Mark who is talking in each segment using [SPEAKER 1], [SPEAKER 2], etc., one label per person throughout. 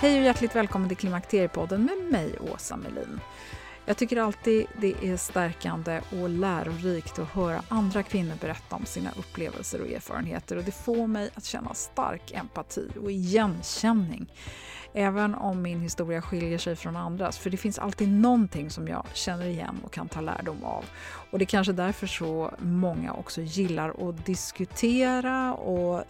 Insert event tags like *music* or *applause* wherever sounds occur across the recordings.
[SPEAKER 1] Hej och hjärtligt välkommen till Klimakteriepodden med mig, Åsa Melin. Jag tycker alltid det är stärkande och lärorikt att höra andra kvinnor berätta om sina upplevelser och erfarenheter och det får mig att känna stark empati och igenkänning. Även om min historia skiljer sig från andras, för det finns alltid någonting som jag känner igen och kan ta lärdom av. Och det är kanske därför så många också gillar att diskutera och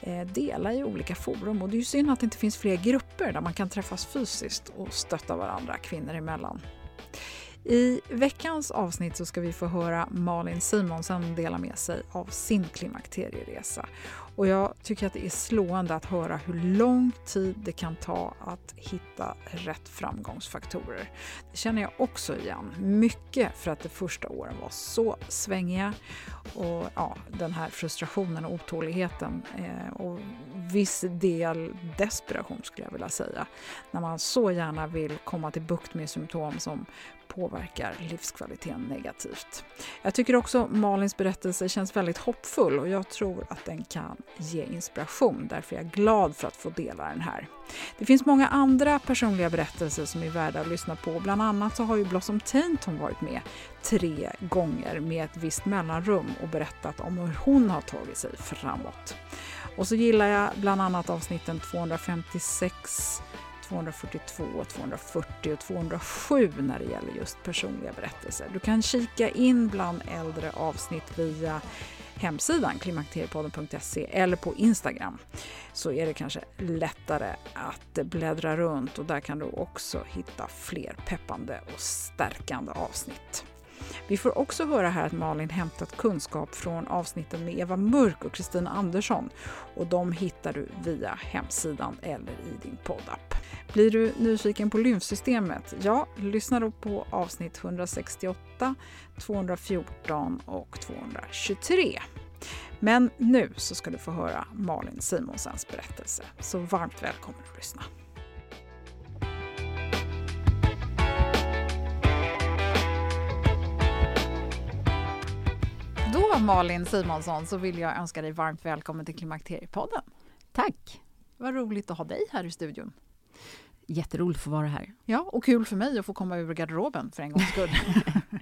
[SPEAKER 1] eh, dela i olika forum. Och det är ju synd att det inte finns fler grupper där man kan träffas fysiskt och stötta varandra kvinnor emellan. I veckans avsnitt så ska vi få höra Malin Simonsen dela med sig av sin klimakterieresa. Och jag tycker att det är slående att höra hur lång tid det kan ta att hitta rätt framgångsfaktorer. Det känner jag också igen. Mycket för att de första åren var så svängiga och ja, den här frustrationen och otåligheten eh, och viss del desperation skulle jag vilja säga. När man så gärna vill komma till bukt med symptom som påverkar livskvaliteten negativt. Jag tycker också Malins berättelse känns väldigt hoppfull och jag tror att den kan ge inspiration. Därför är jag glad för att få dela den här. Det finns många andra personliga berättelser som är värda att lyssna på. Bland annat så har ju Blossom Tainton varit med tre gånger med ett visst mellanrum och berättat om hur hon har tagit sig framåt. Och så gillar jag bland annat avsnitten 256 242, 240 och 207 när det gäller just personliga berättelser. Du kan kika in bland äldre avsnitt via hemsidan klimakteriepodden.se eller på Instagram så är det kanske lättare att bläddra runt och där kan du också hitta fler peppande och stärkande avsnitt. Vi får också höra här att Malin hämtat kunskap från avsnitten med Eva Mörk och Kristina Andersson och de hittar du via hemsidan eller i din poddapp. Blir du nyfiken på lymfsystemet? Ja, lyssna då på avsnitt 168, 214 och 223. Men nu så ska du få höra Malin Simonsens berättelse, så varmt välkommen att lyssna. Malin Simonsson så vill jag önska dig varmt välkommen till Klimakteriepodden.
[SPEAKER 2] Tack!
[SPEAKER 1] Vad roligt att ha dig här i studion.
[SPEAKER 2] Jätteroligt att få vara här.
[SPEAKER 1] Ja, och kul för mig att få komma ur garderoben för en gångs skull.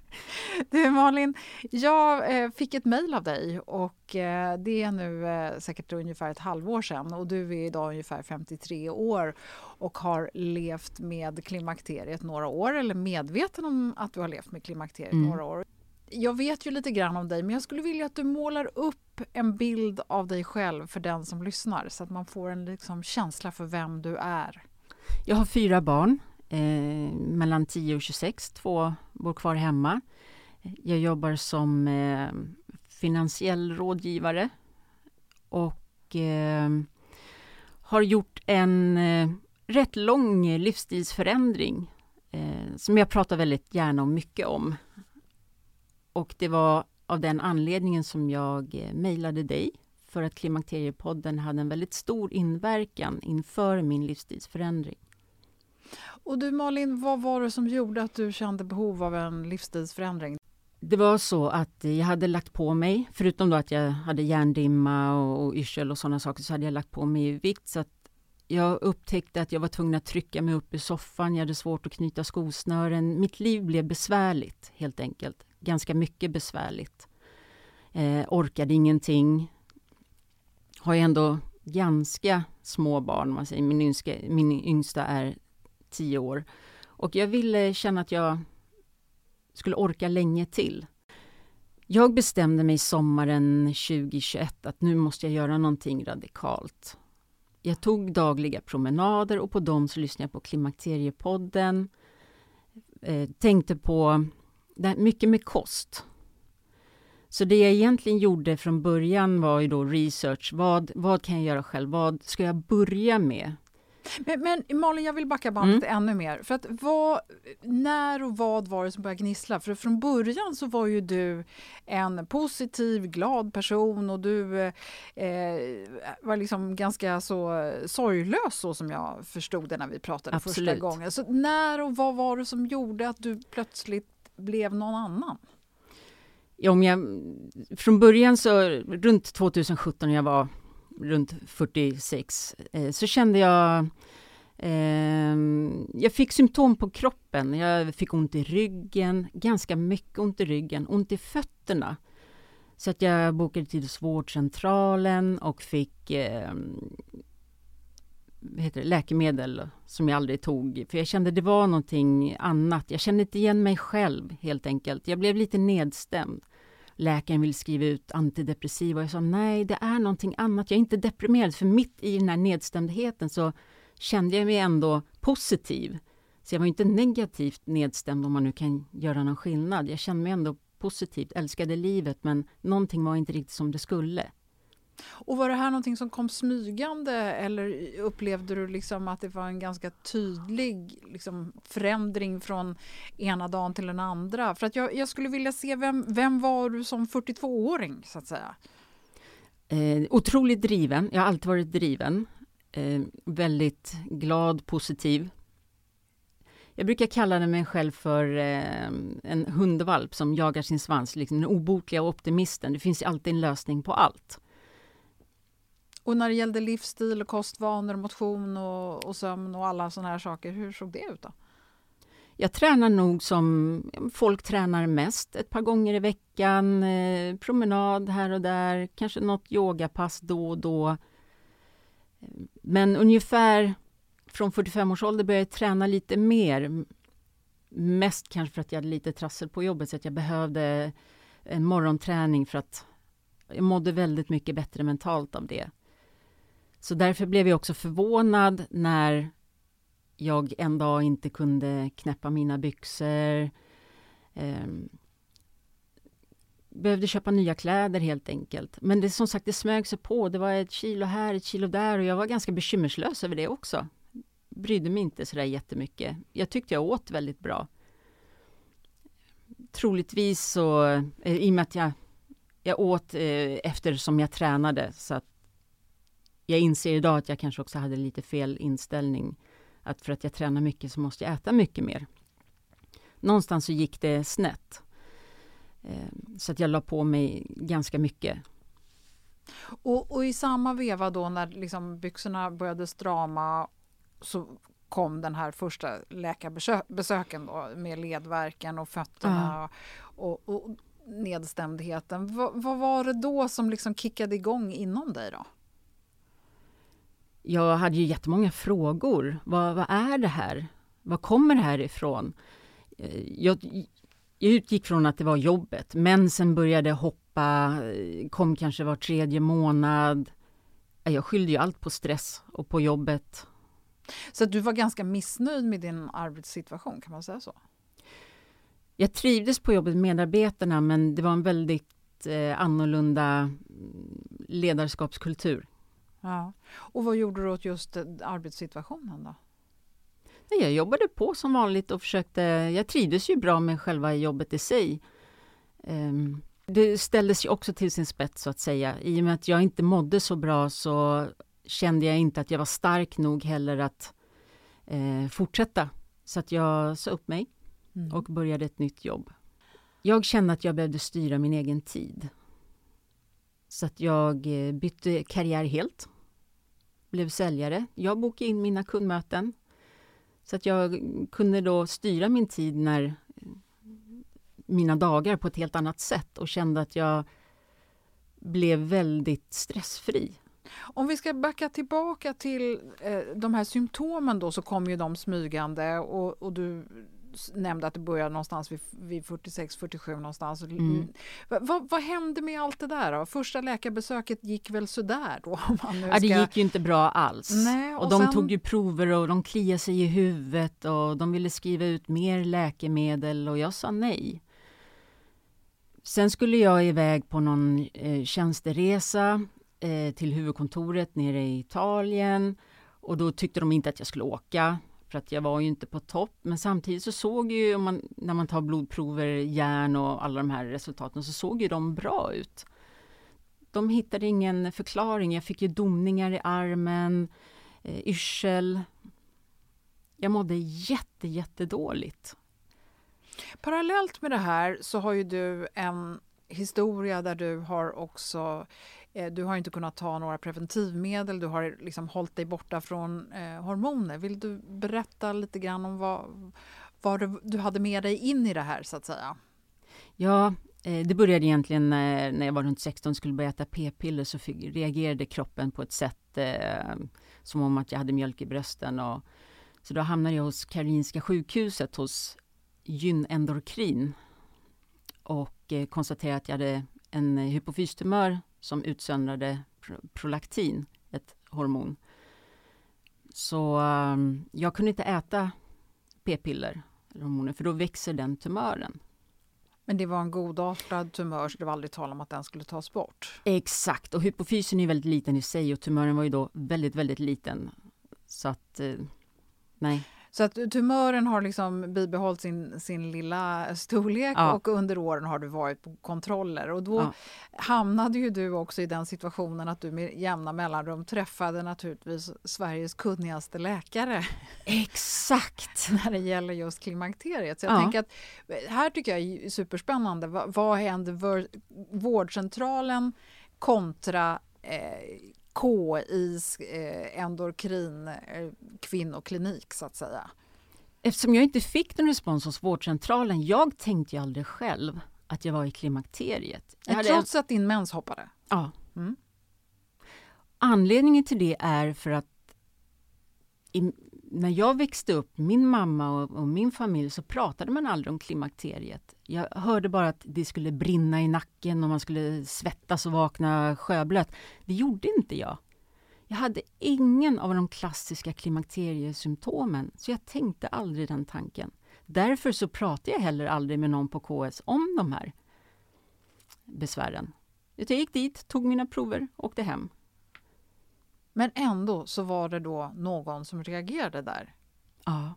[SPEAKER 1] *laughs* du Malin, jag eh, fick ett mejl av dig och eh, det är nu eh, säkert ungefär ett halvår sedan och du är idag ungefär 53 år och har levt med klimakteriet några år eller medveten om att du har levt med klimakteriet
[SPEAKER 2] Mm.
[SPEAKER 1] några år. Jag vet ju lite grann om dig men jag skulle vilja att du målar upp en bild av dig själv för den som lyssnar så att man får en liksom, känsla för vem du är.
[SPEAKER 2] Jag har fyra barn, eh, mellan 10 och 26. Två bor kvar hemma. Jag jobbar som eh, finansiell rådgivare och eh, har gjort en eh, rätt lång livsstilsförändring eh, som jag pratar väldigt gärna och mycket om. Och det var av den anledningen som jag eh, mejlade dig för att Klimakteriepodden hade en väldigt stor inverkan inför min livsstilsförändring.
[SPEAKER 1] Och du Malin, vad var det som gjorde att du kände behov av en livsstilsförändring?
[SPEAKER 2] Det var så att jag hade lagt på mig, förutom då att jag hade hjärndimma och, och yrsel och sådana saker, så hade jag lagt på mig i vikt så att jag upptäckte att jag var tvungen att trycka mig upp i soffan, jag hade svårt att knyta skosnören. Mitt liv blev besvärligt helt enkelt, ganska mycket besvärligt. Eh, orkade ingenting. Har ju ändå ganska små barn, man säger. Min, yngsta, min yngsta är tio år. Och jag ville känna att jag skulle orka länge till. Jag bestämde mig sommaren 2021 att nu måste jag göra någonting radikalt. Jag tog dagliga promenader och på dem så lyssnade jag på Klimakteriepodden. Eh, tänkte på det mycket med kost. Så det jag egentligen gjorde från början var ju då research. Vad, vad kan jag göra själv? Vad ska jag börja med?
[SPEAKER 1] Men, men Malin, jag vill backa bandet mm. ännu mer. För att vad, när och vad var det som började gnissla? För från början så var ju du en positiv, glad person och du eh, var liksom ganska så sorglös så som jag förstod det när vi pratade Absolut. första gången. Så när och vad var det som gjorde att du plötsligt blev någon annan?
[SPEAKER 2] Om jag, från början så, runt 2017 när jag var runt 46, eh, så kände jag eh, jag fick symptom på kroppen. Jag fick ont i ryggen, ganska mycket ont i ryggen, ont i fötterna. Så att jag bokade till vårdcentralen och fick eh, heter det, läkemedel som jag aldrig tog. För jag kände det var någonting annat. Jag kände inte igen mig själv helt enkelt. Jag blev lite nedstämd läkaren vill skriva ut antidepressiva. och Jag sa nej, det är någonting annat. Jag är inte deprimerad, för mitt i den här nedstämdheten så kände jag mig ändå positiv. Så jag var inte negativt nedstämd om man nu kan göra någon skillnad. Jag kände mig ändå positivt, älskade livet, men någonting var inte riktigt som det skulle.
[SPEAKER 1] Och var det här någonting som kom smygande eller upplevde du liksom att det var en ganska tydlig liksom, förändring från ena dagen till den andra? För att jag, jag skulle vilja se, vem, vem var du som 42-åring så att säga?
[SPEAKER 2] Eh, otroligt driven, jag har alltid varit driven. Eh, väldigt glad, positiv. Jag brukar kalla mig själv för eh, en hundvalp som jagar sin svans, liksom den obotliga optimisten. Det finns alltid en lösning på allt.
[SPEAKER 1] Och när det gällde livsstil, och kostvanor, motion och, och sömn och alla sådana här saker, hur såg det ut då?
[SPEAKER 2] Jag tränar nog som folk tränar mest, ett par gånger i veckan, eh, promenad här och där, kanske något yogapass då och då. Men ungefär från 45 års ålder började jag träna lite mer. Mest kanske för att jag hade lite trassel på jobbet så att jag behövde en morgonträning för att jag mådde väldigt mycket bättre mentalt av det. Så därför blev jag också förvånad när jag en dag inte kunde knäppa mina byxor. Eh, behövde köpa nya kläder helt enkelt. Men det som sagt, det smög sig på. Det var ett kilo här, ett kilo där och jag var ganska bekymmerslös över det också. Brydde mig inte sådär jättemycket. Jag tyckte jag åt väldigt bra. Troligtvis så, eh, i och med att jag, jag åt eh, eftersom jag tränade så att jag inser idag att jag kanske också hade lite fel inställning. Att för att jag tränar mycket så måste jag äta mycket mer. Någonstans så gick det snett. Eh, så att jag la på mig ganska mycket.
[SPEAKER 1] Och, och i samma veva då när liksom byxorna började strama så kom den här första läkarbesöken då, med ledverken och fötterna uh. och, och, nedstämdheten. V vad var det då som liksom kickade igång inom dig då?
[SPEAKER 2] Jag hade ju jättemånga frågor. Vad, vad är det här? Var kommer det här ifrån? Eh, jag, jag utgick från att det var jobbet. Mensen började hoppa, kom kanske var tredje månad. Jag skyllde ju allt på stress och på jobbet.
[SPEAKER 1] Så du var ganska missnöjd med din arbetssituation, kan man säga så?
[SPEAKER 2] Jag trivdes på jobbet med medarbetarna, men det var en väldigt eh, annorlunda ledarskapskultur
[SPEAKER 1] Ja. Och vad gjorde du åt just eh, arbetssituationen då?
[SPEAKER 2] Jag jobbade på som vanligt och försökte, jag trivdes ju bra med själva jobbet i sig. Um, det ställdes ju också till sin spets så att säga. I och med att jag inte mådde så bra så kände jag inte att jag var stark nog heller att eh, fortsätta. Så att jag sa upp mig mm. och började ett nytt jobb. Jag kände att jag behövde styra min egen tid. Så att jag eh, bytte karriär helt. Blev säljare. Jag bokade in mina kundmöten. Så att jag kunde då styra min tid när mina dagar på ett helt annat sätt och kände att jag blev väldigt stressfri.
[SPEAKER 1] Om vi ska backa tillbaka till eh, de här symptomen då så kom ju de smygande och, och du nämnde att det började någonstans vid, vid 46-47 någonstans. Mm. Vad, vad, hände med allt det där då? Första läkarbesöket gick väl sådär då? *laughs*
[SPEAKER 2] Ska... Ja, det gick ju inte bra alls. Nej, och, och de sen... tog ju prover och de kliade sig i huvudet och de ville skriva ut mer läkemedel och jag sa nej. Sen skulle jag iväg på någon eh, tjänsteresa eh, till huvudkontoret nere i Italien och då tyckte de inte att jag skulle åka för att jag var ju inte på topp. Men samtidigt så såg ju, man, när man tar blodprover, järn och alla de här resultaten, så såg ju de bra ut. De hittade ingen förklaring. Jag fick ju domningar i armen, eh, yrsel. Jag mådde jätte, jättedåligt.
[SPEAKER 1] Parallellt med det här så har ju du en historia där du har också Eh, du har inte kunnat ta några preventivmedel, du har liksom hållit dig borta från eh, hormoner. Vill du berätta lite grann om vad, vad du, du, hade med dig in i det här så att säga?
[SPEAKER 2] Ja, eh, det började egentligen när, när jag var runt 16 och skulle börja äta p-piller så fick, reagerade kroppen på ett sätt eh, som om att jag hade mjölk i brösten. Och, så då hamnade jag hos Karolinska sjukhuset hos gynendokrin och eh, konstaterade att jag hade en eh, hypofystumör som utsöndrade prolaktin, ett hormon. Så um, jag kunde inte äta p-piller, eller hormoner, för då växer den tumören.
[SPEAKER 1] Men det var en godartad tumör så det var aldrig tal om att den skulle tas bort?
[SPEAKER 2] Exakt, och hypofysen är väldigt liten i sig och tumören var ju då väldigt, väldigt liten. Så att, eh, nej.
[SPEAKER 1] Så att tumören har liksom bibehållit sin, sin lilla storlek ja. och under åren har du varit på kontroller. Och då ja. hamnade ju du också i den situationen att du med jämna mellanrum träffade naturligtvis Sveriges kunnigaste läkare.
[SPEAKER 2] Exakt! *laughs*
[SPEAKER 1] när det gäller just klimakteriet. Så jag ja. tänker att här tycker jag är superspännande. Vad, vad händer vårdcentralen kontra eh, KIs eh, endokrin eh, kvinnoklinik så att säga?
[SPEAKER 2] Eftersom jag inte fick någon respons hos vårdcentralen, jag tänkte ju aldrig själv att jag var i klimakteriet.
[SPEAKER 1] Jag Trots att din mens hoppade?
[SPEAKER 2] Ja. Mm. Anledningen till det är för att i, när jag växte upp, min mamma och, och, min familj, så pratade man aldrig om klimakteriet. Jag hörde bara att det skulle brinna i nacken och man skulle svettas och vakna sjöblöt. Det gjorde inte jag. Jag hade ingen av de klassiska klimakteriesymptomen, så jag tänkte aldrig den tanken. Därför så pratade jag heller aldrig med någon på KS om de här besvären. Jag gick dit, tog mina prover, åkte hem.
[SPEAKER 1] Men ändå så var det då någon som reagerade där.
[SPEAKER 2] Ja.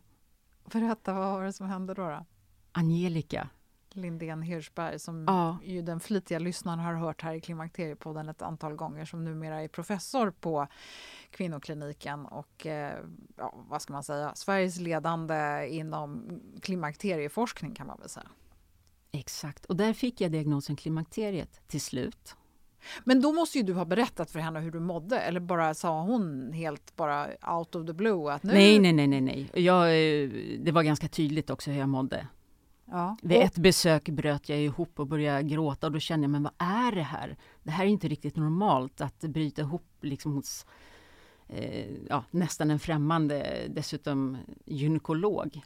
[SPEAKER 1] Berätta, vad var det som hände då? då?
[SPEAKER 2] Angelica.
[SPEAKER 1] Lindén Hirschberg som ja. ju den flitiga lyssnaren har hört här i Klimakteriepodden ett antal gånger som numera är professor på kvinnokliniken och eh, ja, vad ska man säga, Sveriges ledande inom klimakterieforskning kan man väl säga.
[SPEAKER 2] Exakt, och där fick jag diagnosen klimakteriet till slut.
[SPEAKER 1] Men då måste ju du ha berättat för henne hur du mådde eller bara sa hon helt bara out of the blue att nu...
[SPEAKER 2] Nej, nej, nej, nej, nej. Jag, eh, det var ganska tydligt också hur jag mådde. Ja. Vid ett besök bröt jag ihop och började gråta och då kände jag, men vad är det här? Det här är inte riktigt normalt att bryta ihop liksom hos eh, ja, nästan en främmande, dessutom gynekolog.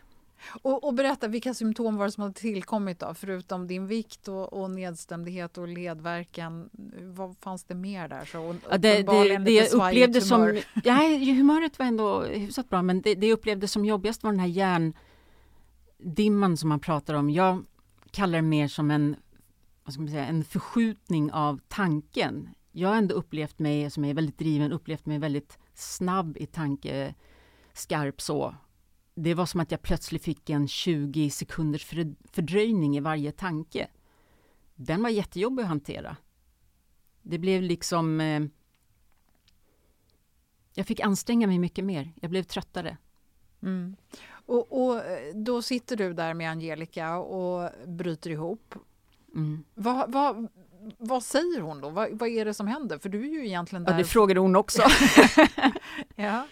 [SPEAKER 1] Och, och, berätta, vilka symptom var det som hade tillkommit då? Förutom din vikt och, och nedstämdhet och ledverkan. Vad fanns det mer där? Så,
[SPEAKER 2] ja, det, det, det jag upplevde som... Ja, humöret var ändå hyfsat bra, men det, det jag upplevde som jobbigast var den här hjärndimman som man pratar om. Jag kallar det mer som en, vad ska man säga, en förskjutning av tanken jag har ändå upplevt mig, som är väldigt driven, upplevt mig väldigt snabb i tanke, skarp så. Det var som att jag plötsligt fick en 20 sekunders fördröjning i varje tanke. Den var jättejobbig att hantera. Det blev liksom... Eh, jag fick anstränga mig mycket mer. Jag blev tröttare.
[SPEAKER 1] Mm. Och, och, eh, då sitter du där med Angelica och bryter ihop. Mm. Vad, vad, vad säger hon då? Vad, vad, är det som händer? För du är ju egentligen där...
[SPEAKER 2] Ja, det frågade hon också. *laughs*
[SPEAKER 1] ja.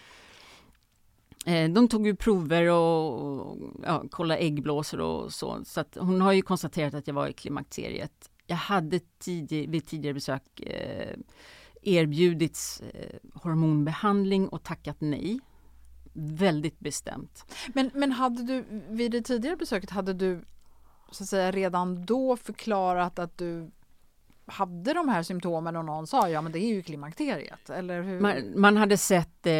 [SPEAKER 2] Eh, de tog ju prover och, ja, kollade äggblåsor och så. Så att hon har ju konstaterat att jag var i klimakteriet. Jag hade tidig, vid tidigare besök eh, erbjudits eh, hormonbehandling och tackat nej. Väldigt bestämt.
[SPEAKER 1] Men, men hade du vid det tidigare besöket, hade du så att säga redan då förklarat att du hade de här symptomen och någon sa ja men det är ju klimakteriet? Eller hur?
[SPEAKER 2] Man, man hade sett eh,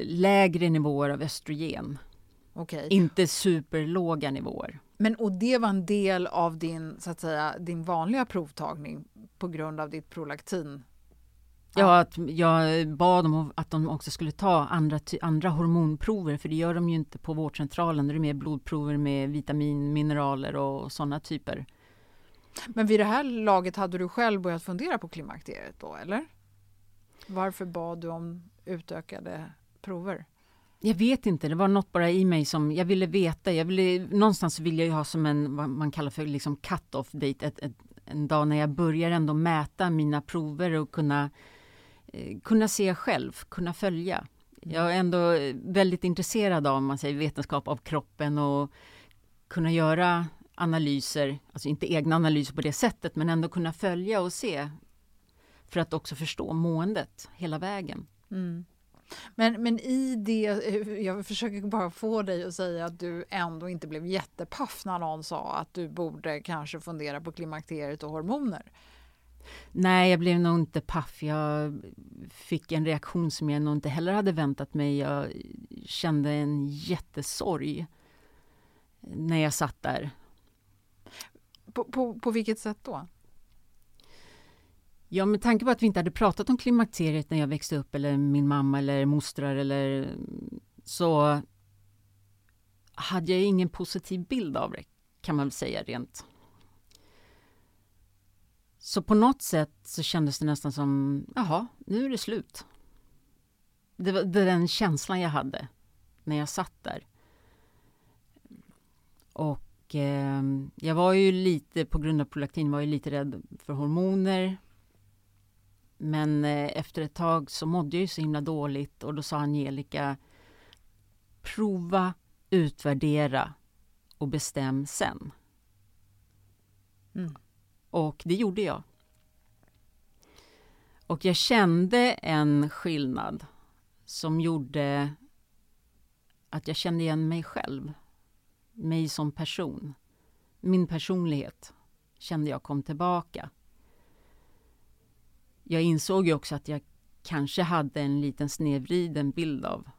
[SPEAKER 2] lägre nivåer av östrogen.
[SPEAKER 1] Okay.
[SPEAKER 2] Inte superlåga nivåer.
[SPEAKER 1] Men och det var en del av din, så att säga, din vanliga provtagning på grund av ditt prolaktin?
[SPEAKER 2] Ja, att jag bad dem att de också skulle ta andra, andra hormonprover, för det gör de ju inte på vårdcentralen. Det är mer blodprover med vitamin, mineraler och sådana typer.
[SPEAKER 1] Men vid det här laget hade du själv börjat fundera på klimakteriet då, eller? Varför bad du om utökade prover?
[SPEAKER 2] Jag vet inte, det var något bara i mig som jag ville veta. Jag ville, någonstans vill jag ju ha som en, vad man kallar för liksom cut-off date, ett, ett, en dag när jag börjar ändå mäta mina prover och kunna, eh, kunna se själv, kunna följa. Jag är ändå väldigt intresserad av, man säger vetenskap av kroppen och kunna göra analyser, alltså inte egna analyser på det sättet, men ändå kunna följa och se för att också förstå måendet hela vägen.
[SPEAKER 1] Mm. Men, men i det, jag försöker bara få dig att säga att du ändå inte blev jättepaff när någon sa att du borde kanske fundera på klimakteriet och hormoner.
[SPEAKER 2] Nej, jag blev nog inte paff. Jag fick en reaktion som jag nog inte heller hade väntat mig. Jag kände en jättesorg när jag satt där
[SPEAKER 1] på, på, på vilket sätt då?
[SPEAKER 2] Ja, med tanke på att vi inte hade pratat om klimakteriet när jag växte upp eller min mamma eller mostrar eller så hade jag ingen positiv bild av det kan man väl säga rent. Så på något sätt så kändes det nästan som, jaha, nu är det slut. Det var, den känslan jag hade när jag satt där. Och eh, jag var ju lite, på grund av prolaktin, var jag lite rädd för hormoner. Men eh, efter ett tag så mådde jag ju så himla dåligt och då sa Angelica prova, utvärdera och bestäm sen. Mm. Och det gjorde jag. Och jag kände en skillnad som gjorde att jag kände igen mig själv mig som person. Min personlighet kände jag kom tillbaka. Jag insåg ju också att jag kanske hade en liten snedvriden bild av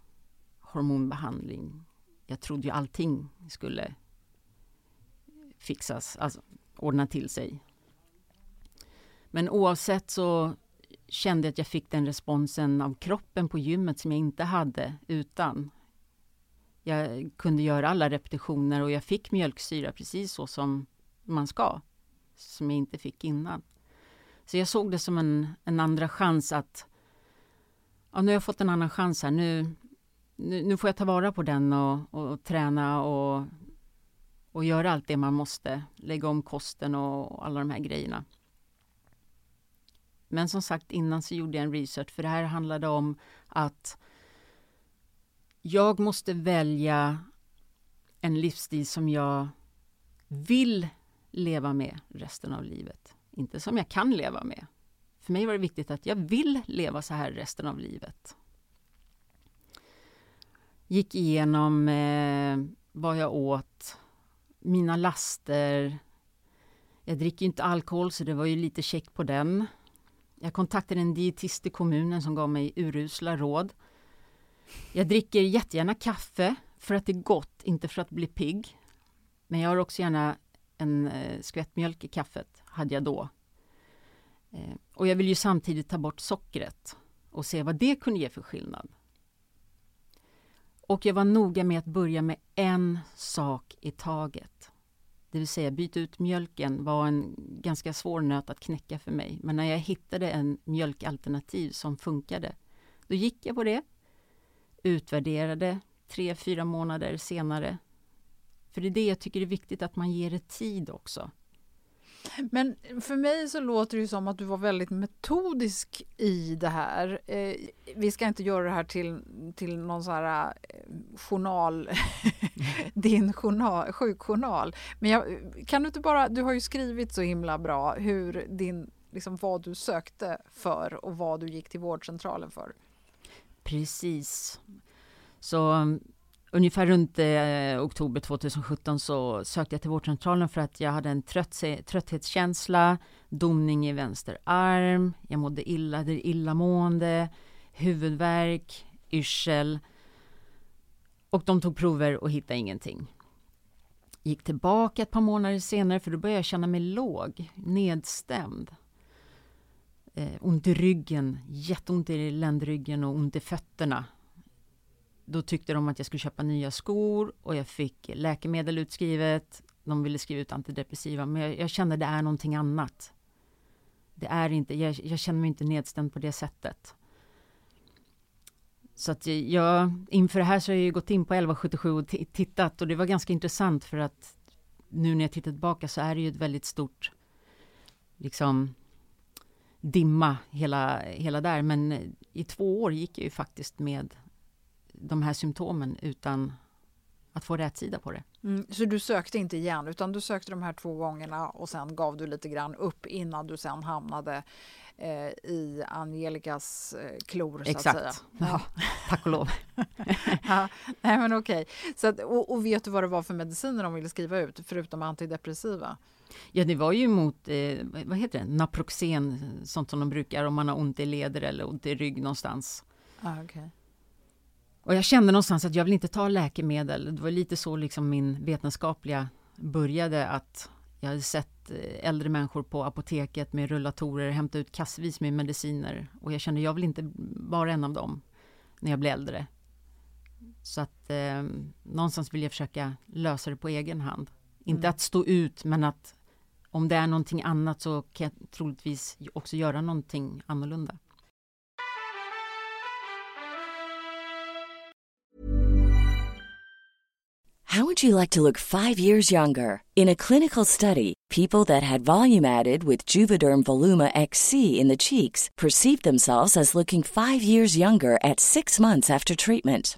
[SPEAKER 2] hormonbehandling. Jag trodde ju allting skulle fixas, alltså ordna till sig. Men oavsett så kände jag att jag fick den responsen av kroppen på gymmet som jag inte hade utan. Jag kunde göra alla repetitioner och jag fick mjölksyra precis så som man ska. Som jag inte fick innan. Så jag såg det som en, en andra chans att ja, nu har jag fått en annan chans här. Nu, nu, nu får jag ta vara på den och, och, och, träna och, och göra allt det man måste. Lägga om kosten och alla de här grejerna. Men som sagt, innan så gjorde jag en research, för det här handlade om att jag måste välja en livsstil som jag vill leva med resten av livet. Inte som jag kan leva med. För mig var det viktigt att jag vill leva så här resten av livet. Gick igenom eh, vad jag åt, mina laster. Jag dricker inte alkohol så det var ju lite check på den. Jag kontaktade en dietist i kommunen som gav mig urusla råd. Jag dricker jättegärna kaffe för att det är gott, inte för att bli pigg. Men jag har också gärna en eh, skvätt mjölk i kaffet, hade jag då. Eh, och jag vill ju samtidigt ta bort sockret och se vad det kunde ge för skillnad. Och jag var noga med att börja med en sak i taget. Det vill säga byta ut mjölken var en ganska svår nöt att knäcka för mig. Men när jag hittade en mjölkalternativ som funkade, då gick jag på det. Utvärderade tre, fyra månader senare. För det är det jag tycker är viktigt, att man ger det tid också.
[SPEAKER 1] Men för mig så låter det som att du var väldigt metodisk i det här. Eh, vi ska inte göra det här till, till någon sån här eh, journal, *laughs* din journal, sjukjournal. Men jag, kan du inte bara, du har ju skrivit så himla bra hur din, liksom vad du sökte för och vad du gick till vårdcentralen för.
[SPEAKER 2] Precis. Så mm, ungefär runt eh, oktober 2017 så sökte jag till vårdcentralen för att jag hade en trött, trötthetskänsla, domning i vänster arm, jag mådde illa, hade illamående, huvudvärk, yrsel. Och de tog prover och hittade ingenting. Gick tillbaka ett par månader senare för då började jag känna mig låg, nedstämd. Eh, ont i ryggen, jätteont i ländryggen och ont i fötterna då tyckte de att jag skulle köpa nya skor och jag fick läkemedel utskrivet. De ville skriva ut antidepressiva, men jag, jag kände det är någonting annat. Det är inte, jag, jag känner mig inte nedstämd på det sättet. Så att jag, inför det här så har jag gått in på 1177 och tittat och det var ganska intressant för att nu när jag tittar tillbaka så är det ju ett väldigt stort liksom dimma hela, hela där. Men i två år gick jag ju faktiskt med de här symptomen utan att få rätt sida på det.
[SPEAKER 1] Mm, så du sökte inte igen utan du sökte de här två gångerna och sen gav du lite grann upp innan du sen hamnade eh, i Angelicas eh, klor så
[SPEAKER 2] Exakt.
[SPEAKER 1] att säga. *laughs*
[SPEAKER 2] Ja, tack och lov. *laughs*
[SPEAKER 1] ja, nej men okej. Så att, och, och, vet du vad det var för mediciner de ville skriva ut förutom antidepressiva?
[SPEAKER 2] Ja, det var ju mot, eh, vad heter det, Naproxen, sånt som de brukar om man har ont i leder eller ont i rygg någonstans.
[SPEAKER 1] Ah, okay.
[SPEAKER 2] Och jag kände någonstans att jag vill inte ta läkemedel. Det var lite så liksom min vetenskapliga började att jag hade sett eh, äldre människor på apoteket med rullatorer hämta ut kassvis med mediciner och jag kände jag vill inte vara en av dem när jag blir äldre. Så att eh, någonstans vill jag försöka lösa det på egen hand. Inte mm. att stå ut men att om det är någonting annat så kan jag troligtvis också göra någonting annorlunda.
[SPEAKER 3] How would you like to look five years younger? In a clinical study, people that had volume added with Juvederm Voluma XC in the cheeks perceived themselves as looking five years younger at six months after treatment.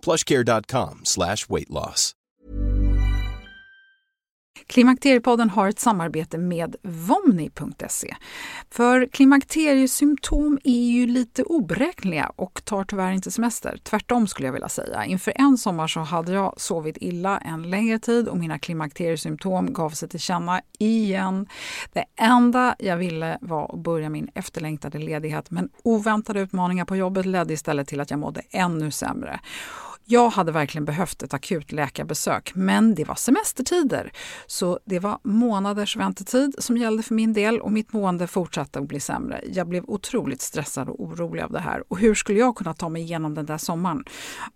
[SPEAKER 4] plushcare.com slash weight loss.
[SPEAKER 1] Klimakteriepodden har ett samarbete med Vomni.se. För klimakteriesymptom är ju lite oberäkneliga och tar tyvärr inte semester. Tvärtom skulle jag vilja säga. Inför en sommar så hade jag sovit illa en längre tid och mina klimakteriesymptom gav sig till känna igen. Det enda jag ville var att börja min efterlängtade ledighet men oväntade utmaningar på jobbet ledde istället till att jag mådde ännu sämre. Jag hade verkligen behövt ett akut läkarbesök, men det var semestertider. Så det var månaders väntetid som gällde för min del och mitt mående fortsatte att bli sämre. Jag blev otroligt stressad och orolig av det här. Och hur skulle jag kunna ta mig igenom den där sommaren?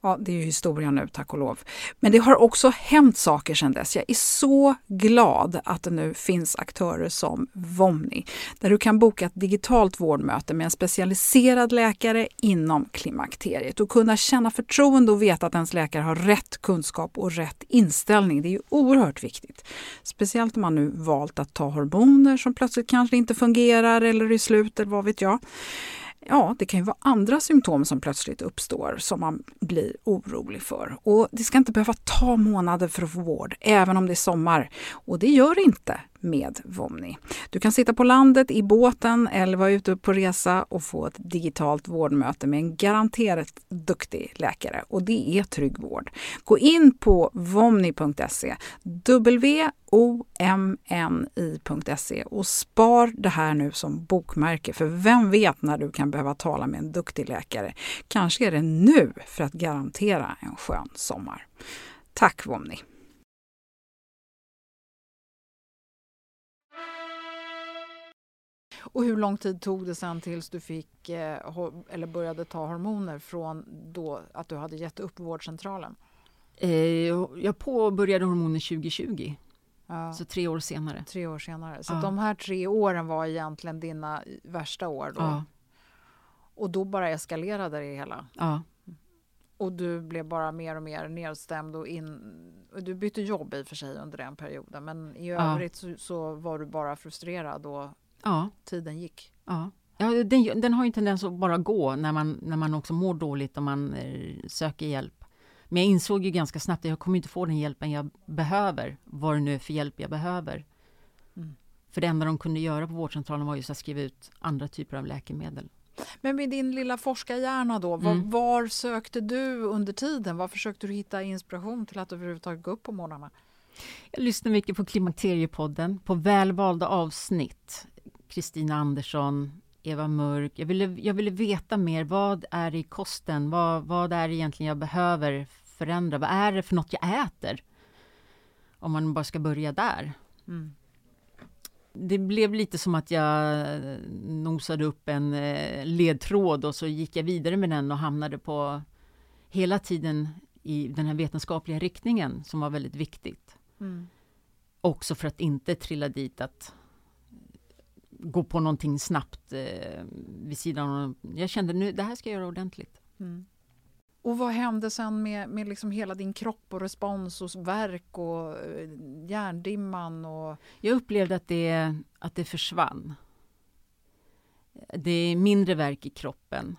[SPEAKER 1] Ja, det är ju historia nu, tack och lov. Men det har också hänt saker sedan dess. Jag är så glad att det nu finns aktörer som Vomni, där du kan boka ett digitalt vårdmöte med en specialiserad läkare inom klimakteriet och kunna känna förtroende och veta att ens läkare har rätt kunskap och rätt inställning. Det är ju oerhört viktigt. Speciellt om man nu valt att ta hormoner som plötsligt kanske inte fungerar eller är slut eller vad vet jag. Ja, det kan ju vara andra symptom som plötsligt uppstår som man blir orolig för. Och det ska inte behöva ta månader för att få vård, även om det är sommar. Och det gör det inte med Vomni. Du kan sitta på landet i båten eller vara ute på resa och få ett digitalt vårdmöte med en garanterat duktig läkare. Och det är trygg vård. Gå in på vomni.se, womni.se och spar det här nu som bokmärke. För vem vet när du kan behöva tala med en duktig läkare? Kanske är det nu för att garantera en skön sommar. Tack Vomni! Och hur lång tid tog det sen tills du fick eh, eller började ta hormoner från då att du hade gett upp vårdcentralen?
[SPEAKER 2] Eh, jag påbörjade hormoner 2020. Ja. Så tre år senare.
[SPEAKER 1] Tre år senare. Så ja. de här tre åren var egentligen dina värsta år då? Ja. Och då bara eskalerade det hela?
[SPEAKER 2] Ja.
[SPEAKER 1] Och du blev bara mer och mer nedstämd och in... Du bytte jobb i och för sig under den perioden men i övrigt så, så var du bara frustrerad och ja. tiden gick.
[SPEAKER 2] Ja. Ja, den, den har ju en tendens att bara gå när man, när man också mår dåligt och man eh, söker hjälp. Men jag insåg ju ganska snabbt att jag kommer inte få den hjälpen jag behöver, vad det nu är för hjälp jag behöver. Mm. För det enda de kunde göra på vårdcentralen var just att skriva ut andra typer av läkemedel.
[SPEAKER 1] Men med din lilla forskarhjärna då, mm. var, var, sökte du under tiden? Var försökte du hitta inspiration till att överhuvudtaget gå upp på morgnarna?
[SPEAKER 2] Jag lyssnar mycket på Klimakteriepodden, på välvalda avsnitt. Kristina Andersson, Eva Mörk. Jag ville, jag ville veta mer. Vad är i kosten? Vad, vad är det egentligen jag behöver förändra? Vad är det för något jag äter? Om man bara ska börja där. Mm. Det blev lite som att jag nosade upp en eh, ledtråd och så gick jag vidare med den och hamnade på hela tiden i den här vetenskapliga riktningen som var väldigt viktigt. Mm. Också för att inte trilla dit att gå på någonting snabbt eh, vid sidan av. Jag kände nu, det här ska jag göra ordentligt. Mm.
[SPEAKER 1] Och vad hände sen med, med liksom hela din kropp och respons och verk och eh, hjärndimman? Och...
[SPEAKER 2] Jag upplevde att det, att det försvann. Det är mindre verk i kroppen.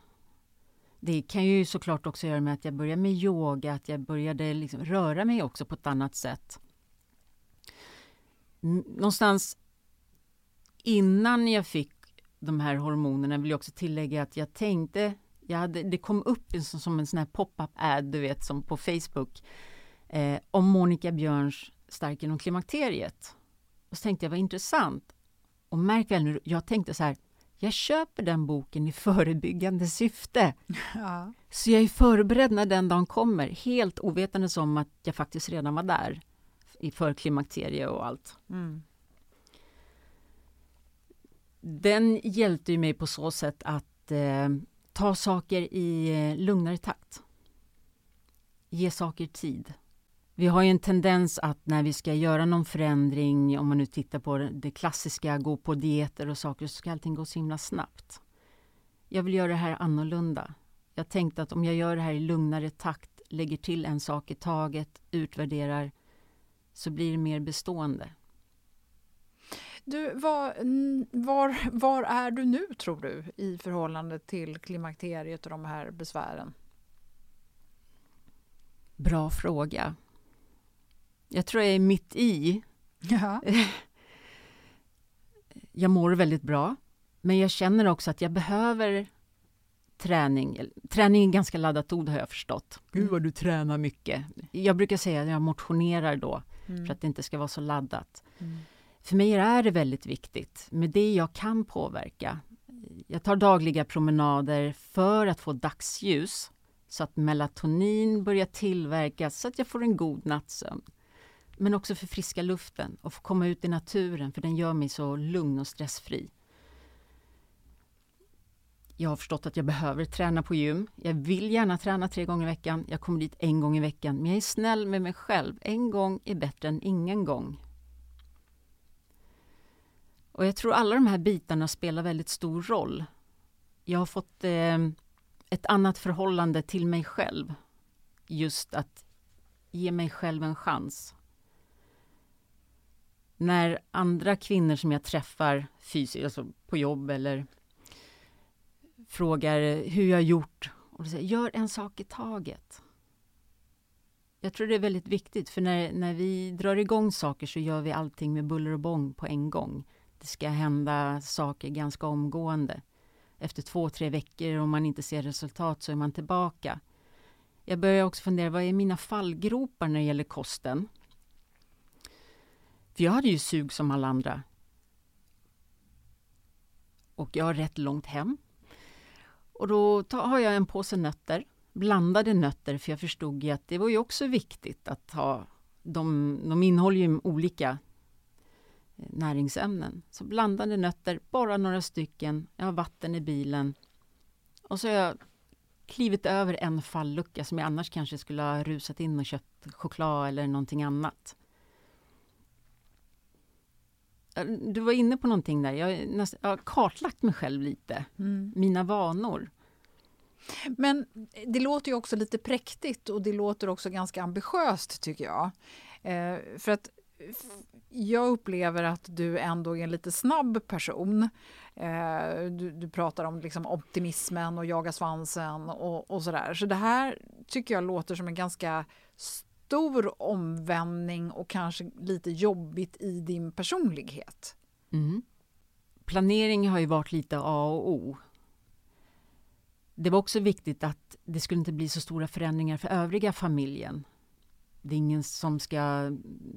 [SPEAKER 2] Det kan ju såklart också göra med att jag började med yoga, att jag började liksom röra mig också på ett annat sätt. Någonstans innan jag fick de här hormonerna vill jag också tillägga att jag tänkte, jag hade, det kom upp en, som en sån här pop-up ad, du vet, som på Facebook, eh, om Monica Björns Stark genom klimakteriet. Och så tänkte jag, vad intressant. Och märk väl nu, jag tänkte så här, jag köper den boken i förebyggande syfte. *laughs* Ja. Så jag är förberedd när den dagen kommer, helt ovetandes om att jag faktiskt redan var där i förklimakterie och allt. Mm den hjälpte ju mig på så sätt att eh, ta saker i eh, lugnare takt. Ge saker tid. Vi har ju en tendens att när vi ska göra någon förändring, om man nu tittar på det klassiska, gå på dieter och saker, så ska allting gå så himla snabbt. Jag vill göra det här annorlunda. Jag tänkte att om jag gör det här i lugnare takt, lägger till en sak i taget, utvärderar, så blir det mer bestående.
[SPEAKER 1] Du, var, var, var är du nu, tror du, i förhållande till klimakteriet och de här besvären?
[SPEAKER 2] Bra fråga. Jag tror jag är mitt i.
[SPEAKER 1] Ja. *laughs*
[SPEAKER 2] jag mår väldigt bra, men jag känner också att jag behöver träning. Träning är ganska laddat ord har jag förstått. Gud vad du tränar mycket. Jag brukar säga att jag motionerar då,
[SPEAKER 1] Mm.
[SPEAKER 2] för att det inte ska vara så laddat. För mig är det väldigt viktigt med det jag kan påverka. Jag tar dagliga promenader för att få dagsljus så att melatonin börjar tillverkas så att jag får en god nattsömn. Men också för friska luften och få komma ut i naturen för den gör mig så lugn och stressfri. Jag har förstått att jag behöver träna på gym. Jag vill gärna träna tre gånger i veckan. Jag kommer dit en gång i veckan. Men jag är snäll med mig själv. En gång är bättre än ingen gång. Och jag tror alla de här bitarna spelar väldigt stor roll. Jag har fått eh, ett annat förhållande till mig själv. Just att ge mig själv en chans. När andra kvinnor som jag träffar fysiskt, alltså på jobb eller frågar hur jag har gjort och då säger gör en sak i taget. Jag tror det är väldigt viktigt för när, när vi drar igång saker så gör vi allting med buller och bång på en gång. Det ska hända saker ganska omgående. Efter två, tre veckor om man inte ser resultat så är man tillbaka. Jag börjar också fundera, vad är mina fallgropar när det gäller kosten? För jag hade ju sug som alla andra. Och jag har rätt långt hem. Och då har jag en påse nötter, blandade nötter, för jag förstod ju att det var ju också viktigt att ha, de, de innehåller ju olika näringsämnen. Så blandade nötter, bara några stycken, jag har vatten i bilen. Och så har jag klivit över en fallucka som jag annars kanske skulle ha rusat in och köpt choklad eller någonting annat. Du var inne på någonting där. Jag, har näst, jag har kartlagt mig själv lite. Mina vanor.
[SPEAKER 1] Men det låter ju också lite präktigt och det låter också ganska ambitiöst tycker jag. Eh, för att jag upplever att du ändå är en lite snabb person. Eh, du, du pratar om liksom optimismen och jaga svansen och, och sådär. Så det här tycker jag låter som en ganska stor omvändning och kanske lite jobbigt i din personlighet.
[SPEAKER 2] Mm. Planering har ju varit lite A och O. Det var också viktigt att det skulle inte bli så stora förändringar för övriga familjen. Det är ingen som ska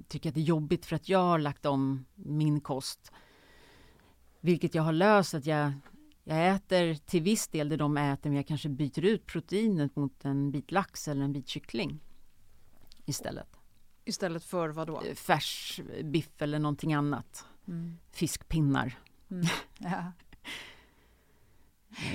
[SPEAKER 2] tycka att det är jobbigt för att jag har lagt om min kost. Vilket jag har löst att jag, jag äter till viss del det de äter men jag kanske byter ut proteinet mot en bit lax eller en bit kyckling istället.
[SPEAKER 1] Istället för vad då?
[SPEAKER 2] Färs biff eller någonting annat. Fiskpinnar.
[SPEAKER 1] Ja.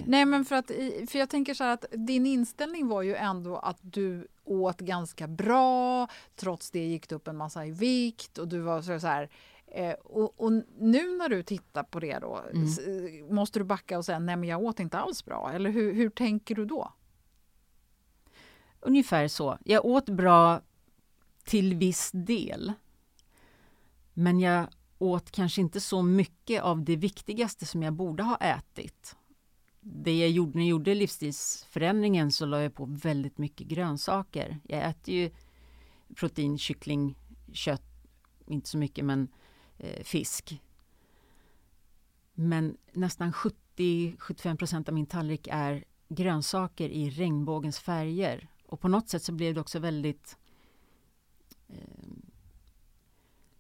[SPEAKER 1] Nej, men för att för jag tänker så här att din inställning var ju ändå att du åt ganska bra. Trots det gick du upp en massa i vikt och du var så så här. Eh, och, och nu när du tittar på det då, s- eh, måste du backa och säga nej men jag åt inte alls bra? Eller hur, hur tänker du då?
[SPEAKER 2] Ungefär så. Jag åt bra till viss del. Men jag åt kanske inte så mycket av det viktigaste som jag borde ha ätit. Det jag gjorde när jag gjorde livsstilsförändringen så la jag på väldigt mycket grönsaker. Jag äter ju protein, kyckling, kött, inte så mycket men eh, fisk. Men nästan 70-75 procent av min tallrik är grönsaker i regnbågens färger. Och på något sätt så blev det också väldigt eh,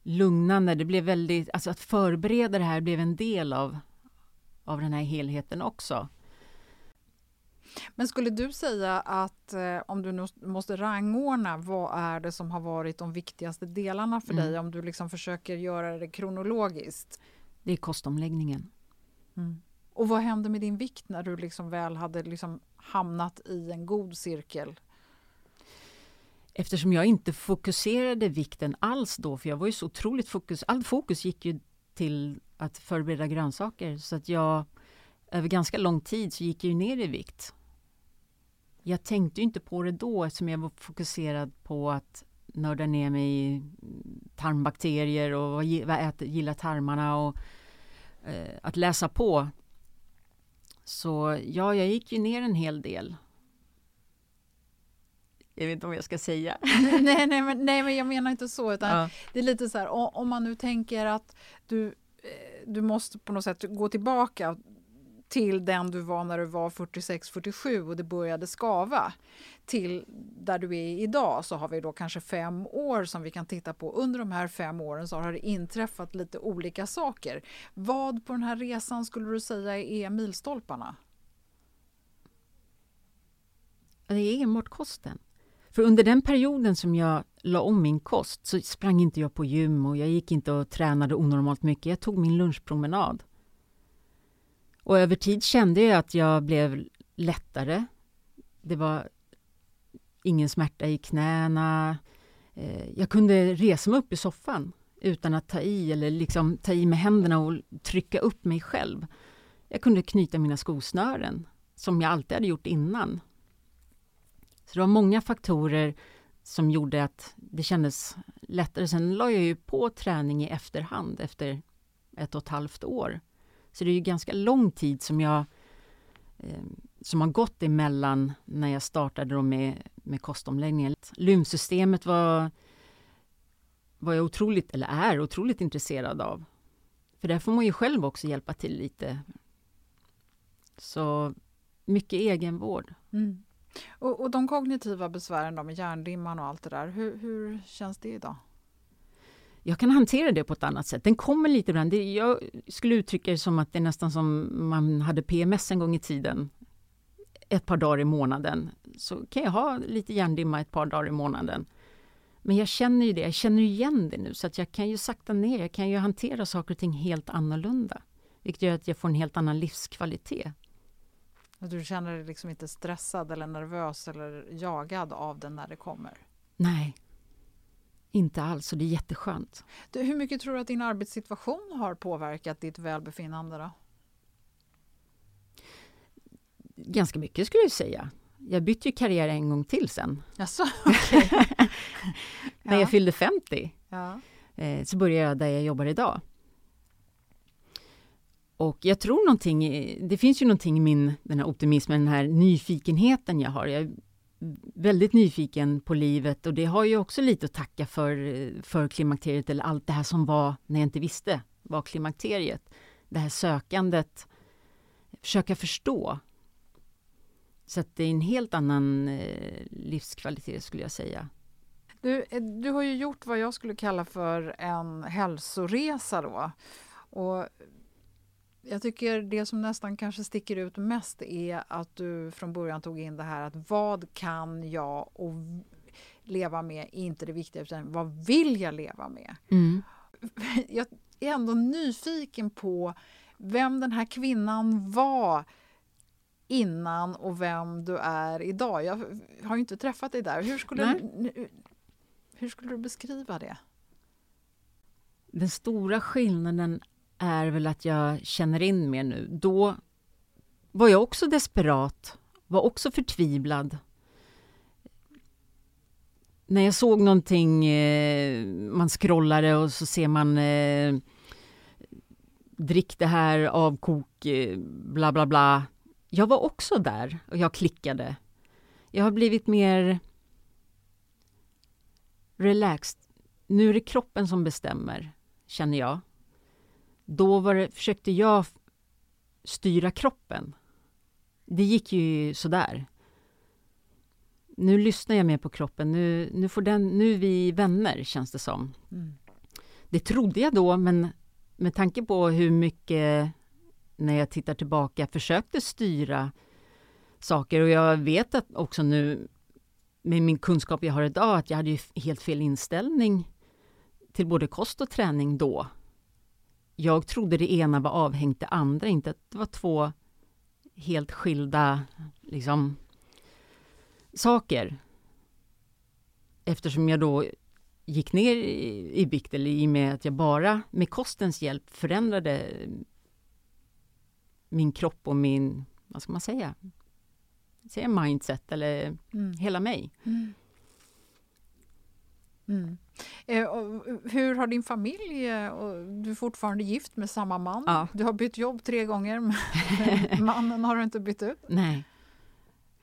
[SPEAKER 2] lugnande. Det blev väldigt, alltså att förbereda det här blev en del av, av den här helheten också.
[SPEAKER 1] Men skulle du säga att eh, om du nu måste rangordna, vad är det som har varit de viktigaste delarna för
[SPEAKER 2] Mm.
[SPEAKER 1] dig? Om du liksom försöker göra det kronologiskt.
[SPEAKER 2] Det är kostomläggningen.
[SPEAKER 1] Och vad hände med din vikt när du liksom väl hade liksom hamnat i en god cirkel?
[SPEAKER 2] Eftersom jag inte fokuserade vikten alls då, för jag var ju så otroligt fokus, all fokus gick ju till att förbereda grönsaker, så att jag över ganska lång tid så gick jag ju ner i vikt. Jag tänkte ju inte på det då eftersom jag var fokuserad på att nörda ner mig i tarmbakterier och vad vad gillar tarmarna och eh, att läsa på. Så ja, jag gick ju ner en hel del. Jag vet inte om jag ska säga. *laughs* *laughs*
[SPEAKER 1] nej, nej, men, nej, men jag menar inte så. Utan
[SPEAKER 2] Ja.
[SPEAKER 1] Det är lite så här, om, man nu tänker att du, du måste på något sätt gå tillbaka till den du var när du var 46-47 och det började skava till där du är idag så har vi då kanske fem år som vi kan titta på. Under de här fem åren så har det inträffat lite olika saker. Vad på den här resan skulle du säga är milstolparna?
[SPEAKER 2] Det är enbart kosten. För under den perioden som jag la om min kost så sprang inte jag på gym och jag gick inte och tränade onormalt mycket. Jag tog min lunchpromenad. Och över tid kände jag att jag blev lättare. Det var ingen smärta i knäna. Eh, jag kunde resa mig upp i soffan utan att ta i eller liksom ta i med händerna och trycka upp mig själv. Jag kunde knyta mina skosnören som jag alltid hade gjort innan. Så det var många faktorer som gjorde att det kändes lättare. Sen la jag ju på träning i efterhand efter ett och ett halvt år. Så det är ju ganska lång tid som jag eh, som har gått emellan när jag startade då med, med kostomläggningen. Lymfsystemet var, var jag otroligt, eller är otroligt intresserad av. För där får man ju själv också hjälpa till lite. Så mycket egenvård.
[SPEAKER 1] Mm. Och, och de kognitiva besvären då med hjärndimman och allt det där, hur, hur känns det idag?
[SPEAKER 2] jag kan hantera det på ett annat sätt. Den kommer lite ibland. Det, jag skulle uttrycka det som att det är nästan som man hade PMS en gång i tiden. Ett par dagar i månaden. Så kan jag ha lite hjärndimma ett par dagar i månaden. Men jag känner ju det, jag känner igen det nu så att jag kan ju sakta ner, jag kan ju hantera saker och ting helt annorlunda. Vilket gör att jag får en helt annan livskvalitet.
[SPEAKER 1] Du känner dig liksom inte stressad eller nervös eller jagad av den när det kommer?
[SPEAKER 2] Nej, inte alls och det är jätteskönt.
[SPEAKER 1] Du, hur mycket tror du att din arbetssituation har påverkat ditt välbefinnande? Då?
[SPEAKER 2] Ganska mycket skulle jag säga. Jag bytte ju karriär en gång till sen.
[SPEAKER 1] Jaså, *laughs* okej.
[SPEAKER 2] När jag fyllde 50
[SPEAKER 1] ja.
[SPEAKER 2] eh, så började jag där jag jobbar idag. Och jag tror någonting, det finns ju någonting i min, den här optimismen, den här nyfikenheten jag har. Jag är väldigt nyfiken på livet och det har ju också lite att tacka för, för klimakteriet eller allt det här som var när jag inte visste var klimakteriet. Det här sökandet, försöka förstå. Så att det är en helt annan eh, livskvalitet skulle jag säga.
[SPEAKER 1] Du, eh, du har ju gjort vad jag skulle kalla för en hälsoresa då. Och jag tycker det som nästan kanske sticker ut mest är att du från början tog in det här att vad kan jag och leva med är inte det viktiga utan vad vill jag leva med? *laughs* Jag är ändå nyfiken på vem den här kvinnan var innan och vem du är idag. Jag har ju inte träffat dig där. Hur skulle,
[SPEAKER 2] Nej.
[SPEAKER 1] hur skulle du beskriva det?
[SPEAKER 2] Den stora skillnaden är väl att jag känner in mer nu. Då var jag också desperat, var också förtvivlad. När jag såg någonting, eh, man scrollade och så ser man eh, drick det här, avkok, eh, bla bla bla. Jag var också där och jag klickade. Jag har blivit mer relaxed. Nu är det kroppen som bestämmer, känner jag. Då var det, försökte jag styra kroppen. Det gick ju sådär. Nu lyssnar jag mer på kroppen. Nu, nu, får den, nu är vi vänner, känns det som. Det trodde jag då, men med tanke på hur mycket, när jag tittar tillbaka, försökte styra saker och jag vet att också nu med min kunskap jag har idag att jag hade ju helt fel inställning till både kost och träning då. Jag trodde det ena var avhängt det andra, inte att det var två helt skilda liksom, saker. Eftersom jag då gick ner i, i vikt, eller i och med att jag bara med kostens hjälp förändrade min kropp och min, vad ska man säga, säga mindset eller hela mig.
[SPEAKER 1] Mm. Eh, och hur har din familj, eh, och du är fortfarande gift med samma man,
[SPEAKER 2] Ja.
[SPEAKER 1] du har bytt jobb tre gånger, men *laughs* mannen har du inte bytt ut
[SPEAKER 2] Nej.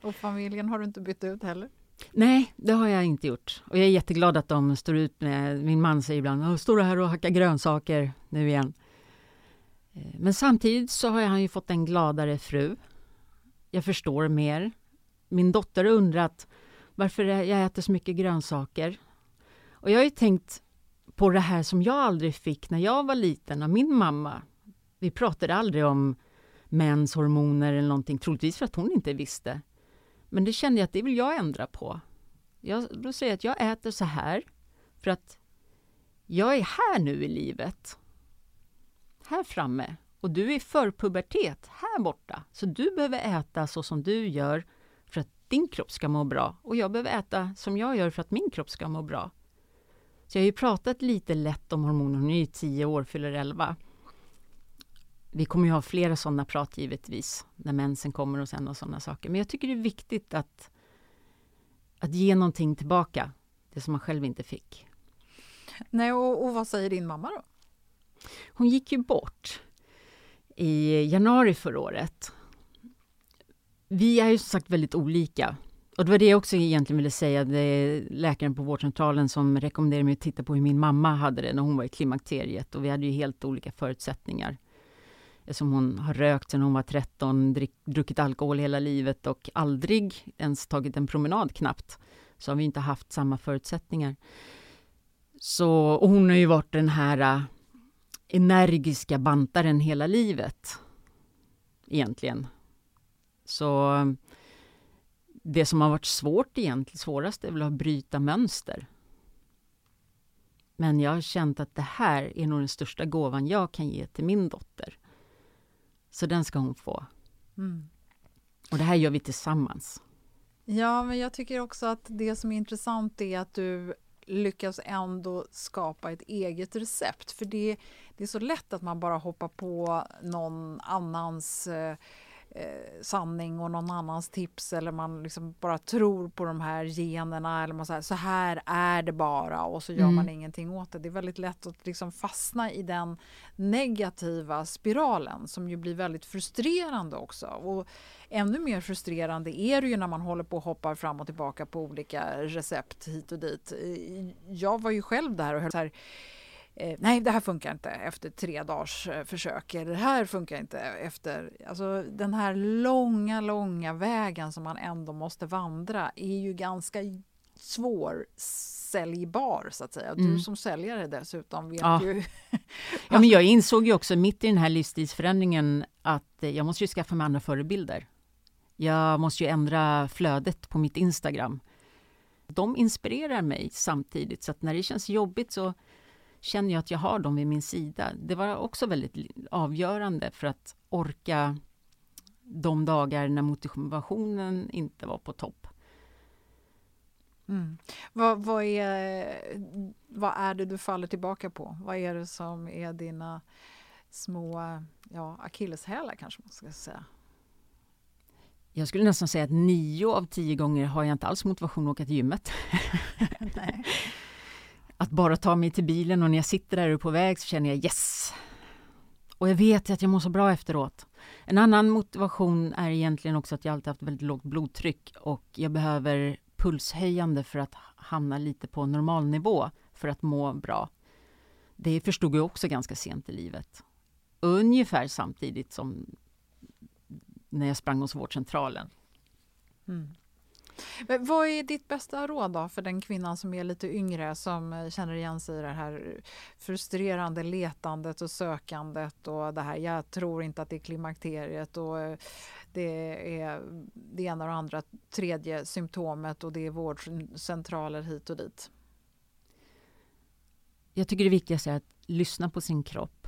[SPEAKER 1] och familjen har du inte bytt ut heller.
[SPEAKER 2] Nej, det har jag inte gjort. Och jag är jätteglad att de står ut med... Min man säger ibland står du här och hackar grönsaker nu igen?” eh, Men samtidigt så har han ju fått en gladare fru. Jag förstår mer. Min dotter har undrat varför jag äter så mycket grönsaker. Och jag har ju tänkt på det här som jag aldrig fick när jag var liten av min mamma. Vi pratade aldrig om mäns hormoner eller någonting, troligtvis för att hon inte visste. Men det kände jag att det vill jag ändra på. Jag, då säger jag att jag äter så här för att jag är här nu i livet. Här framme. Och du är för pubertet här borta. Så du behöver äta så som du gör för att din kropp ska må bra. Och jag behöver äta som jag gör för att min kropp ska må bra. Så jag har ju pratat lite lätt om hormoner. Hon är ju 10 år, fyller 11. Vi kommer ju ha flera sådana prat givetvis, när mensen kommer och sen och sådana saker. Men jag tycker det är viktigt att, att ge någonting tillbaka, det som man själv inte fick.
[SPEAKER 1] Nej, och, och vad säger din mamma då?
[SPEAKER 2] Hon gick ju bort i januari förra året. Vi är ju som sagt väldigt olika. Och det var det jag också egentligen ville säga. Det är läkaren på vårdcentralen som rekommenderade mig att titta på hur min mamma hade det när hon var i klimakteriet. Och vi hade ju helt olika förutsättningar. Som hon har rökt sedan hon var 13, drick, druckit alkohol hela livet och aldrig ens tagit en promenad knappt. Så har vi inte haft samma förutsättningar. Så, och hon har ju varit den här äh, energiska bantaren hela livet. Egentligen. Så det som har varit svårt egentligen, svårast är väl att bryta mönster. Men jag har känt att det här är nog den största gåvan jag kan ge till min dotter. Så den ska hon få. Mm. Och det här gör vi tillsammans.
[SPEAKER 1] Ja, men jag tycker också att det som är intressant är att du lyckas ändå skapa ett eget recept. För det, det är så lätt att man bara hoppar på någon annans eh, sanning och någon annans tips eller man liksom bara tror på de här generna eller man säger så här är det bara och så gör mm. man ingenting åt det. Det är väldigt lätt att liksom fastna i den negativa spiralen som ju blir väldigt frustrerande också. Och ännu mer frustrerande är det ju när man håller på och hoppar fram och tillbaka på olika recept hit och dit. Jag var ju själv där och höll så här eh, nej det här funkar inte efter tre dagars eh, försök. Eller det här funkar inte efter... Alltså den här långa, långa vägen som man ändå måste vandra är ju ganska svår säljbar så att säga. Du mm. som säljare dessutom vet
[SPEAKER 2] ja.
[SPEAKER 1] ju... *laughs*
[SPEAKER 2] ja, men jag insåg ju också mitt i den här livsstilsförändringen att jag måste ju skaffa mig andra förebilder. Jag måste ju ändra flödet på mitt Instagram. De inspirerar mig samtidigt så att när det känns jobbigt så känner jag att jag har dem vid min sida. Det var också väldigt avgörande för att orka de dagar när motivationen inte var på topp.
[SPEAKER 1] Mm. Vad, vad, är, vad är det du faller tillbaka på? Vad är det som är dina små ja, akilleshälar kanske man ska säga?
[SPEAKER 2] Jag skulle nästan säga att nio av tio gånger har jag inte alls motivation att åka till gymmet. *laughs* att bara ta mig till bilen och när jag sitter där på väg så känner jag yes! Och jag vet att jag mår så bra efteråt. En annan motivation är egentligen också att jag alltid haft väldigt lågt blodtryck och jag behöver pulshöjande för att hamna lite på normalnivå för att må bra. Det förstod jag också ganska sent i livet. Ungefär samtidigt som när jag sprang hos vårdcentralen.
[SPEAKER 1] Mm. Vad är ditt bästa råd då för den kvinnan som är lite yngre som eh, känner igen sig i det här frustrerande letandet och sökandet och det här jag tror inte att det är klimakteriet och eh, det är det ena och det andra tredje symptomet och det är vårdcentraler hit och dit?
[SPEAKER 2] Jag tycker det viktigaste är att lyssna på sin kropp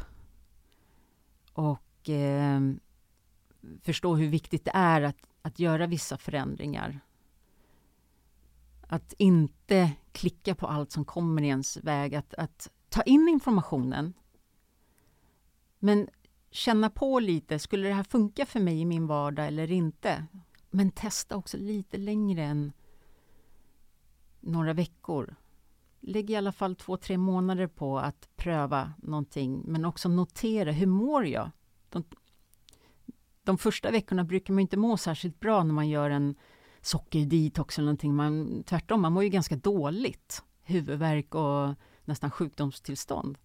[SPEAKER 2] och eh, förstå hur viktigt det är att, att göra vissa förändringar att inte klicka på allt som kommer i ens väg, att, att ta in informationen. Men känna på lite, skulle det här funka för mig i min vardag eller inte? Men testa också lite längre än några veckor. Lägg i alla fall två, tre månader på att pröva någonting, men också notera, hur mår jag? De, de första veckorna brukar man inte må särskilt bra när man gör en sockerdetox eller någonting. Man, tvärtom, man mår ju ganska dåligt. Huvudvärk och nästan sjukdomstillstånd.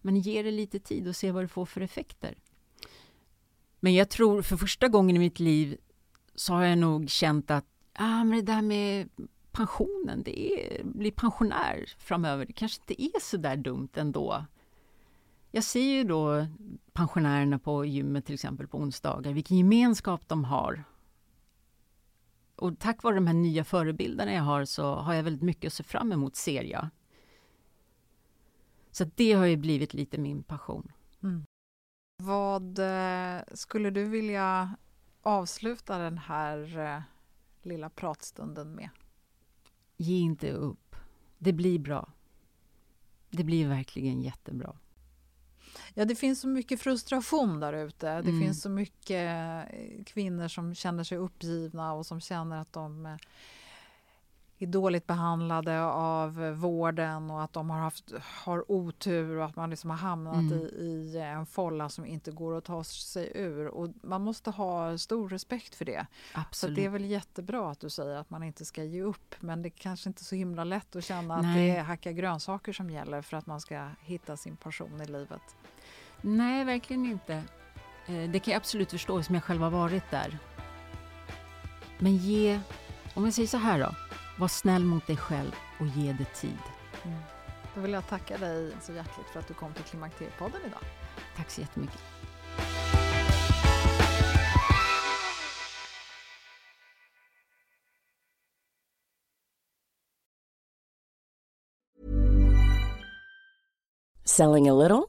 [SPEAKER 2] Men ge det lite tid och se vad det får för effekter. Men jag tror för första gången i mitt liv så har jag nog känt att ah, men det där med pensionen, det är, bli pensionär framöver, det kanske inte är så där dumt ändå. Jag ser ju då pensionärerna på gymmet till exempel på onsdagar, vilken gemenskap de har. Och tack vare de här nya förebilderna jag har så har jag väldigt mycket att se fram emot, ser jag. Så det har ju blivit lite min passion. Mm.
[SPEAKER 1] Vad eh, skulle du vilja avsluta den här eh, lilla pratstunden med?
[SPEAKER 2] Ge inte upp. Det blir bra. Det blir verkligen jättebra.
[SPEAKER 1] Ja, det finns så mycket frustration där ute. Det mm. finns så mycket eh, kvinnor som känner sig uppgivna och som känner att de är dåligt behandlade av vården och att de har haft har otur och att man liksom har hamnat mm. i, i, en folla som inte går att ta sig ur. Och man måste ha stor respekt för det.
[SPEAKER 2] Absolut.
[SPEAKER 1] Så det är väl jättebra att du säger att man inte ska ge upp men det är kanske inte är så himla lätt att känna Nej. att det är hacka grönsaker som gäller för att man ska hitta sin passion i livet.
[SPEAKER 2] Nej, verkligen inte. Eh, det kan jag absolut förstå som jag själv har varit där. Men ge, om jag säger så här då var snäll mot dig själv och ge det tid. Mm.
[SPEAKER 1] Då vill jag tacka dig så hjärtligt för att du kom till Klimakteriepodden idag.
[SPEAKER 2] Tack så jättemycket.
[SPEAKER 3] Selling a little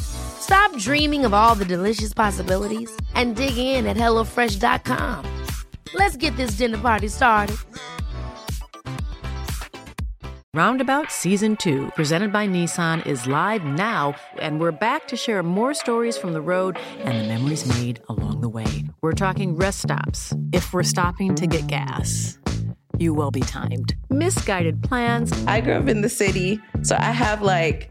[SPEAKER 5] Stop dreaming of all the delicious possibilities and dig in at HelloFresh.com. Let's get this dinner party started.
[SPEAKER 6] Roundabout Season 2, presented by Nissan, is live now, and we're back to share more stories from the road and the memories made along the way. We're talking rest stops. If we're stopping to get gas, you will be timed. Misguided plans.
[SPEAKER 7] I grew up in the city, so I have like